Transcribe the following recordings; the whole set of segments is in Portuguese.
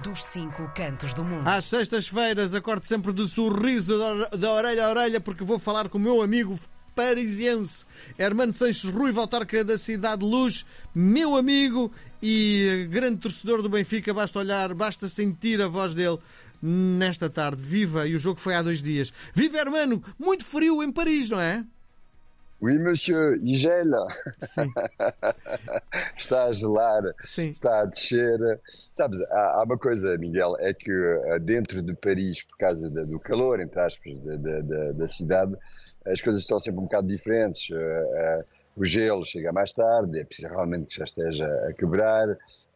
dos cinco cantos do mundo. Às sextas-feiras, acorde sempre de sorriso da orelha a orelha, porque vou falar com o meu amigo parisiense, Hermano Sanches Rui, autarca da Cidade de Luz, meu amigo e grande torcedor do Benfica. Basta olhar, basta sentir a voz dele nesta tarde. Viva! E o jogo foi há dois dias. Viva, Hermano! Muito frio em Paris, não é? Oui, monsieur, gèle. Sim. está a gelar, Sim. está a descer. Sabes, há, há, uma coisa, Miguel, é que eh, dentro de Paris, por causa do calor, entre aspas, da, da, da, cidade, as coisas estão sempre um bocado diferentes. Uh, uh, o gelo chega mais tarde, é preciso realmente que já esteja a quebrar,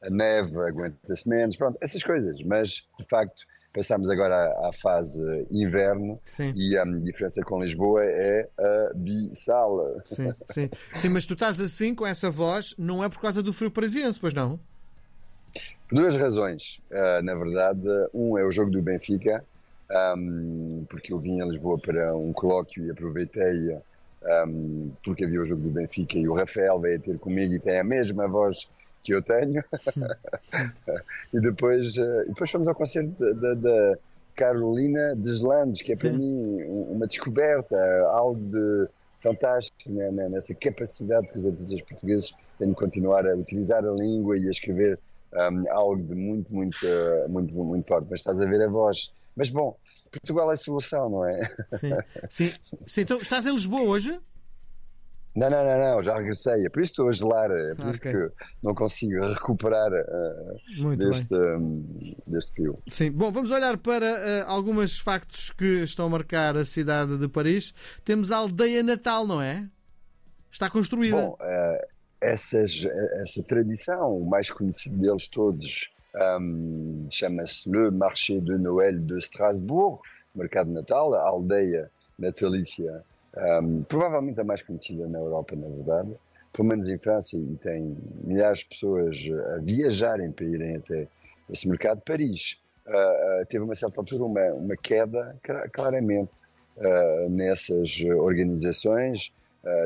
a neve aguenta-se menos, pronto, essas coisas. Mas, de facto, Passamos agora à, à fase inverno sim. e a diferença com Lisboa é abissal. Sim, sim. sim, mas tu estás assim com essa voz, não é por causa do frio parisiense, pois não? Por duas razões. Uh, na verdade, um é o jogo do Benfica, um, porque eu vim a Lisboa para um colóquio e aproveitei um, porque havia o jogo do Benfica e o Rafael veio ter comigo e tem a mesma voz que eu tenho. e depois, uh, depois fomos ao concerto da Carolina Deslandes, que é para Sim. mim uma descoberta, algo de fantástico né, né, nessa capacidade que os artistas portugueses têm de continuar a utilizar a língua e a escrever um, algo de muito, muito, uh, muito, muito forte. Mas estás a ver a voz. Mas bom, Portugal é a solução, não é? Sim. Sim. Sim. Então, estás em Lisboa hoje? Não, não, não, não, já regressei. É por isso estou a gelar, é por okay. isso que não consigo recuperar uh, deste, um, deste fio. Sim, bom, vamos olhar para uh, alguns factos que estão a marcar a cidade de Paris. Temos a aldeia natal, não é? Está construída. Bom, uh, essas, essa tradição, o mais conhecido deles todos, um, chama-se Le Marché de Noël de Strasbourg, Mercado Natal, a aldeia natalícia um, provavelmente a mais conhecida na Europa, na verdade, pelo menos em França, e tem milhares de pessoas a viajarem para irem até esse mercado. Paris uh, uh, teve uma certa altura uma, uma queda, claramente, uh, nessas organizações.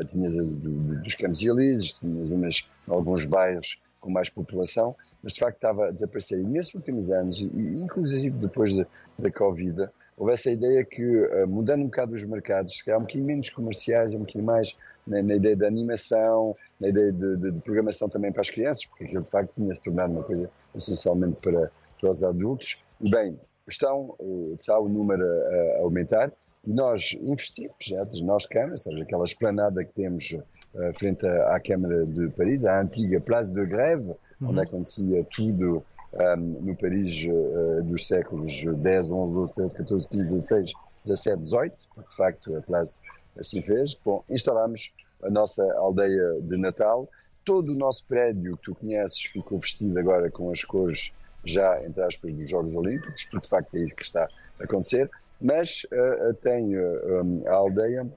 tinhas a, do, dos Campos Elíseos, tinhas umas, alguns bairros com mais população, mas de facto estava a desaparecer. E nesses últimos anos, e, inclusive depois da, da Covid, houve essa ideia que, uh, mudando um bocado os mercados, se calhar um bocadinho menos comerciais, um bocadinho mais na, na ideia da animação, na ideia de, de, de, programação também para as crianças, porque aquilo de facto tinha-se tornado uma coisa essencialmente para, para os adultos. E bem, estão, está o número a, a, aumentar e nós investimos, já, nós câmaras, seja, aquela esplanada que temos uh, frente à, à Câmara de Paris, a antiga Place de Grève, uhum. onde acontecia tudo um, no Paris uh, dos séculos 10, 11, 12, 13, 14, 15, 16, 17, 18, porque de facto a classe assim fez. Bom, instalamos a nossa aldeia de Natal. Todo o nosso prédio que tu conheces ficou vestido agora com as cores já, entre aspas, dos Jogos Olímpicos, porque de facto é isso que está a acontecer, mas uh, tem uh, a aldeia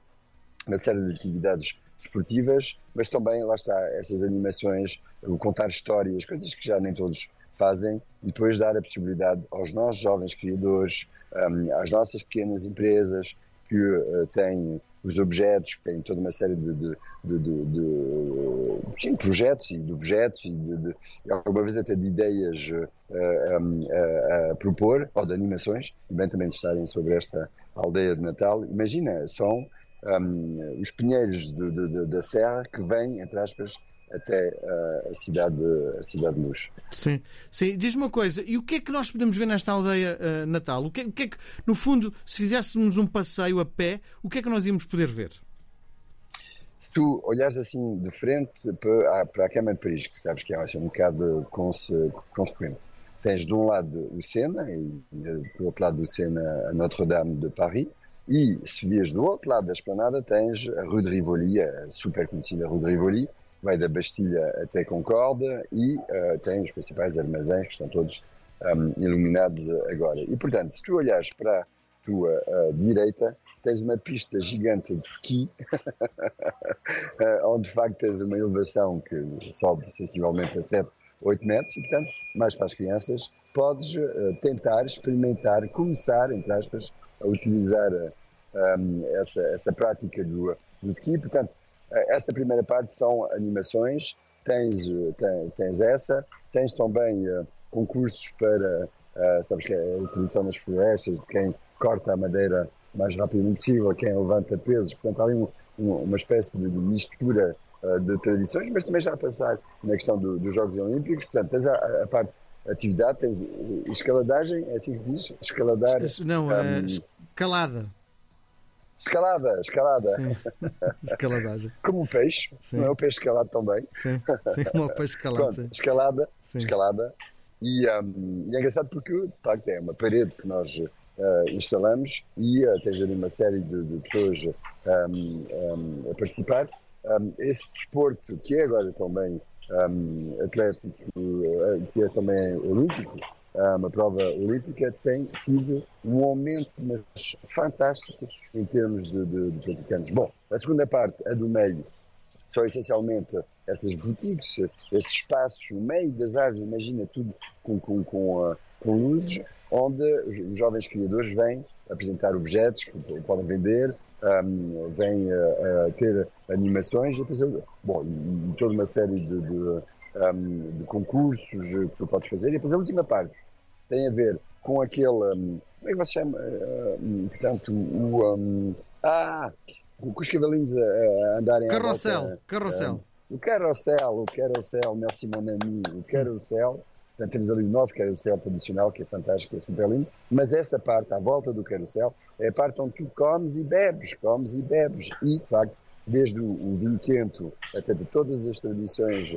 uma série de atividades esportivas, mas também, lá está, essas animações, o contar histórias, coisas que já nem todos fazem depois dar a possibilidade aos nossos jovens criadores, às nossas pequenas empresas que uh, têm os objetos, que têm toda uma série de, de, de, de, sim, projetos e de objetos e, de, alguma vez até de ideias uh, um, a, a propor, ou de animações, e bem também estarem sobre esta aldeia de Natal. Imagina, são um, os pinheiros da serra que vêm, entre aspas, até uh, a, cidade, a cidade de Luz. Sim, sim. Diz-me uma coisa, e o que é que nós podemos ver nesta aldeia uh, natal? O que, é, o que, é que, no fundo, se fizéssemos um passeio a pé, o que é que nós íamos poder ver? Se tu olhares assim de frente para, para a Câmara de Paris, que sabes que é assim, um bocado consequente, tens de um lado o Sena e do outro lado do Sena a Notre-Dame de Paris, e se vias do outro lado da esplanada tens a Rue de Rivoli, a super conhecida Rue de Rivoli, vai da Bastilha até Concorde e uh, tem os principais armazéns que estão todos um, iluminados agora. E, portanto, se tu olhares para a tua uh, direita, tens uma pista gigante de ski, eh, onde de facto tens uma elevação que sobe sensivelmente a 7, 8 metros, e portanto, mais para as crianças, podes uh, tentar, experimentar, começar, entre aspas, a utilizar um, essa, essa prática do, do ski. Portanto, essa primeira parte são animações, tens, tens, tens essa, tens também uh, concursos para Uh, sabes que é a utilização das florestas, de quem corta a madeira mais rapidamente possível, quem levanta pesos. Portanto, há ali um, um, uma espécie de, mistura uh, de tradições, mas também já a passar na questão do, dos Jogos Olímpicos. Portanto, tens a, a parte atividade, tens escaladagem, é assim que se diz? Escaladar. Não, um, escalada. Escalada, escalada. Sim. Escaladagem. como um peixe, sim. não é o peixe escalado também. Sim, sim como o peixe escalado. Pronto, escalada, sim. escalada. E, um, e, é engraçado porque, de facto, é uma parede que nós uh, instalamos e uh, tens ali uma série de, de pessoas um, um, a participar. esse desporto, que é agora também atlético, uh, que é também olímpico, uma prova olímpica tem tido um aumento mas fantástico em termos de, de, de praticantes. Bom, a segunda parte, a do meio, são essencialmente essas boutiques, esses espaços no meio das árvores, imagina tudo com, com, com, uh, com luzes, onde os, jovens criadores vêm apresentar objetos que podem vender, um, vêm uh, ter animações, depois, bom, e, toda uma série de, de, um, de concursos que tu podes fazer. E depois a última parte, tem a ver com aquele. Um, como é que você chama? Uh, portanto, o. Um, ah! Com os cavalinhos a, a andarem Carrossel, volta, carrossel. Um, o carrossel, o carrossel, merci mon ami, o carrossel. Portanto, temos ali o nosso carrossel tradicional, que é fantástico, é super lindo, mas essa parte, à volta do carrossel, é a parte onde tu comes e bebes, comes e bebes. E, de facto, desde o, o vinho quente até de todas as tradições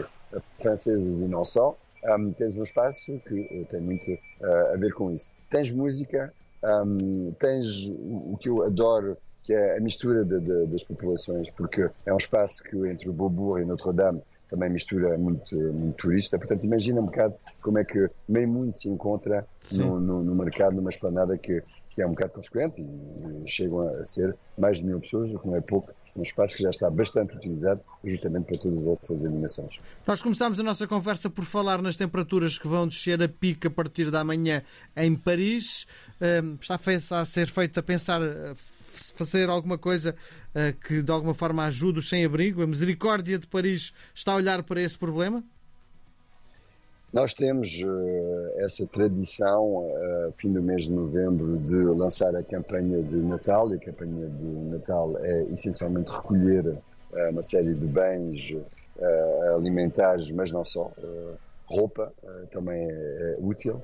francesas e não só, um, tens um espaço que tem muito uh, a ver com isso. Tens música, um, tens o que eu adoro, que é a mistura de, de, das populações, porque é um espaço que entre o Beaubourg e Notre-Dame também mistura muito, muito turista. Portanto, imagina um bocado como é que meio mundo se encontra no, no, no, mercado, numa esplanada que, que é um bocado consequente e, chegam a ser mais de mil pessoas, o que não é pouco, um espaço que já está bastante utilizado justamente para todas essas animações. Nós começámos a nossa conversa por falar nas temperaturas que vão descer a pico a partir da manhã em Paris. Está a ser feito a pensar fazer alguma coisa uh, que de alguma forma ajude os sem-abrigo? A Misericórdia de Paris está a olhar para esse problema? Nós temos uh, essa tradição, uh, fim do mês de novembro, de lançar a campanha de Natal, e a campanha de Natal é essencialmente recolher uh, uma série de bens alimentares, mas não só. roupa também é, é útil.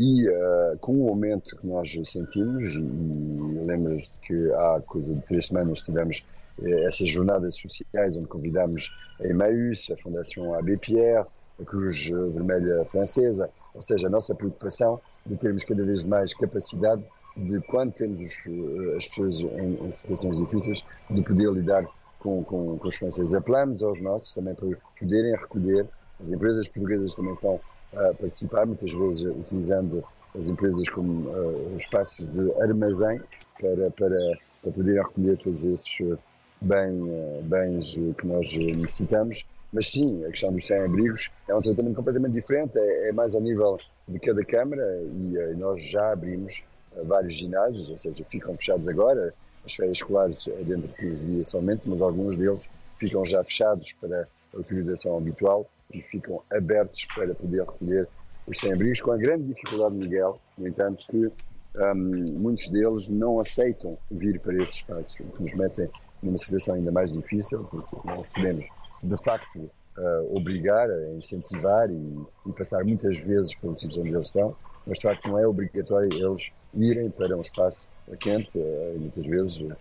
E uh, com o aumento que nós sentimos, e, lembras que há coisa de três semanas tivemos eh, essas jornadas sociais onde convidámos a Emmaüs, a Fundação Abbé Pierre, a Cruz Vermelha Francesa, ou seja, a nossa preocupação de termos cada vez mais capacidade de, quando temos uh, as pessoas em, em, situações difíceis, de poder lidar com, com, com os franceses. Apelamos aos nossos também para poderem recolher, as empresas portuguesas também estão a participar, muitas vezes utilizando as empresas como uh, espaços de armazém para, para, para poder recolher todos esses eh, bem, uh, bens que nós necessitamos. Mas sim, a questão dos sem-abrigos é um tratamento completamente diferente, é, é, mais ao nível de cada Câmara e, e nós já abrimos vários ginásios, ou seja, ficam fechados agora, as férias escolares é dentro de 15 dias somente, mas alguns deles ficam já fechados para a utilização habitual e ficam abertos para poder recolher os sem-abrigos, com a grande dificuldade, Miguel, no entanto, que um, muitos deles não aceitam vir para esses espaços, o que nos metem numa situação ainda mais difícil, porque nós podemos, de facto, uh, obrigar, a incentivar e, e, passar muitas vezes pelos sítios onde eles estão, mas de facto não é obrigatório eles irem para um espaço quente, uh, muitas vezes uh,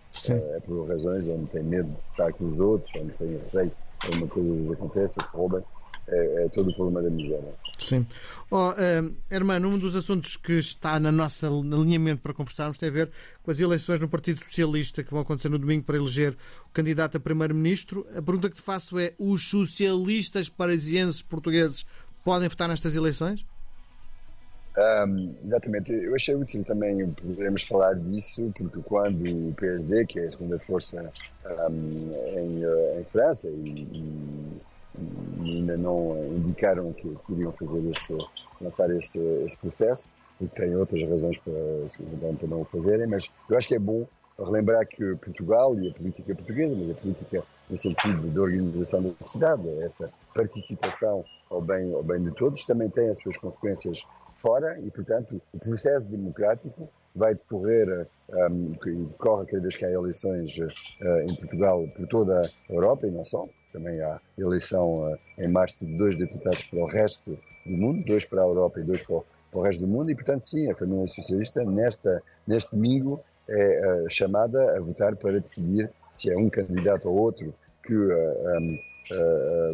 é por razões onde têm medo de estar com os outros, onde têm receio que alguma coisa aconteça, que roubem, é, é todo o problema da miséria. Sim. Oh, uh, Hermano, um dos assuntos que está na nossa alinhamento para conversarmos tem a ver com as eleições no Partido Socialista que vão acontecer no domingo para eleger o candidato a primeiro-ministro. A pergunta que te faço é: os socialistas parisienses portugueses podem votar nestas eleições? Um, exatamente, eu achei útil também podermos falar disso, porque quando o PSD, que é a segunda força um, em, eh, em, França, e, e ainda não indicaram que, queriam fazer esse, lançar esse, esse processo, e têm outras razões para, para não o fazerem, mas eu acho que é bom relembrar que Portugal e a política portuguesa, mas a política no sentido de organização da cidade, essa participação ao bem, ao bem de todos, também tem as suas consequências fora e, portanto, o processo democrático vai decorrer, um, decorre cada vez que há eleições uh, em Portugal por toda a Europa e não só. Também há eleição uh, em março de dois deputados para o resto do mundo, dois para a Europa e dois para o, para o resto do mundo. E, portanto, sim, a família socialista, nesta, neste domingo, é uh, chamada a votar para decidir se é um candidato ou outro que um, uh,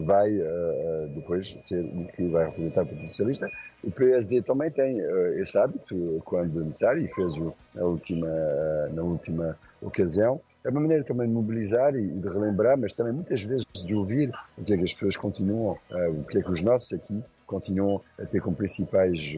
vai uh, depois ser o que vai representar o Partido Socialista. O PSD também tem esse hábito quando necessário e fez na última, na última ocasião. É uma maneira também de mobilizar e de relembrar, mas também muitas vezes de ouvir o que é que as pessoas continuam, o que é que os nossos aqui continuam a ter como principais,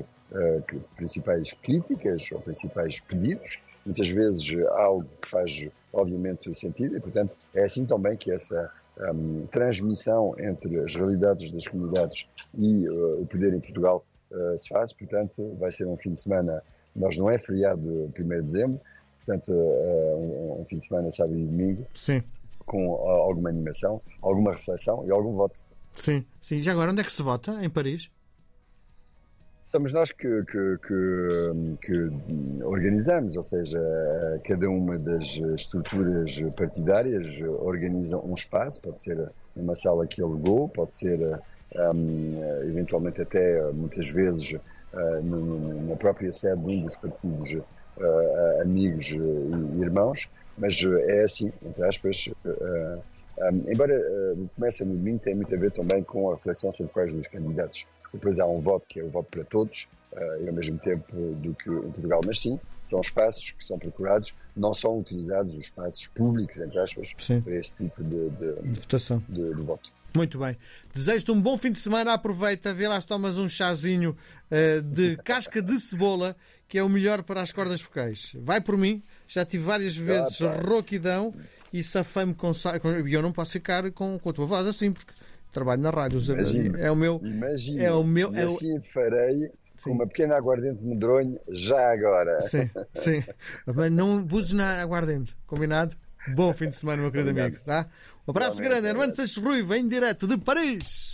principais críticas ou principais pedidos. Muitas vezes algo que faz obviamente sentido e, portanto, é assim também que essa um, transmissão entre as realidades das comunidades e uh, o poder em Portugal uh, se faz. Portanto, vai ser um fim de semana, nós não é feriado 1 de dezembro, portanto, uh, um, um, fim de semana, sábado e domingo, Sim. com alguma animação, alguma reflexão e algum voto. Sim, sim. Já agora, onde é que se vota? Em Paris? Somos nós que, que, que, que, organizamos, ou seja, cada uma das estruturas partidárias organiza um espaço, pode ser numa sala que alugou, pode ser um, eventualmente até muitas vezes uh, na própria sede de um dos partidos uh, amigos e irmãos, mas é assim, entre aspas. Uh, um, embora uh, no domingo, tem muito a ver também com a reflexão sobre quais dos candidatos depois há um voto que é o voto para todos, uh, e ao mesmo tempo do que em Portugal, mas sim, são espaços que são procurados, não são utilizados os espaços públicos, entre aspas, sim. para este tipo de, de, de votação. De, de, voto. Muito bem. Desejo-te um bom fim de semana. Aproveita, vê lá se tomas um chazinho uh, de casca de cebola, que é o melhor para as cordas focais. Vai por mim, já tive várias vezes ah, rouquidão e safei-me com. E eu não posso ficar com, com a tua voz assim, porque trabalho na rádio. Imagina, é o meu. Imagina. É o meu. E é o... assim farei com uma pequena aguardente medronho já agora. Sim, sim. Mas não abuses na aguardente, combinado? Bom fim de semana, meu querido amigo. Tá? Um abraço grande, Hermano Seixas Rui, vem direto de Paris.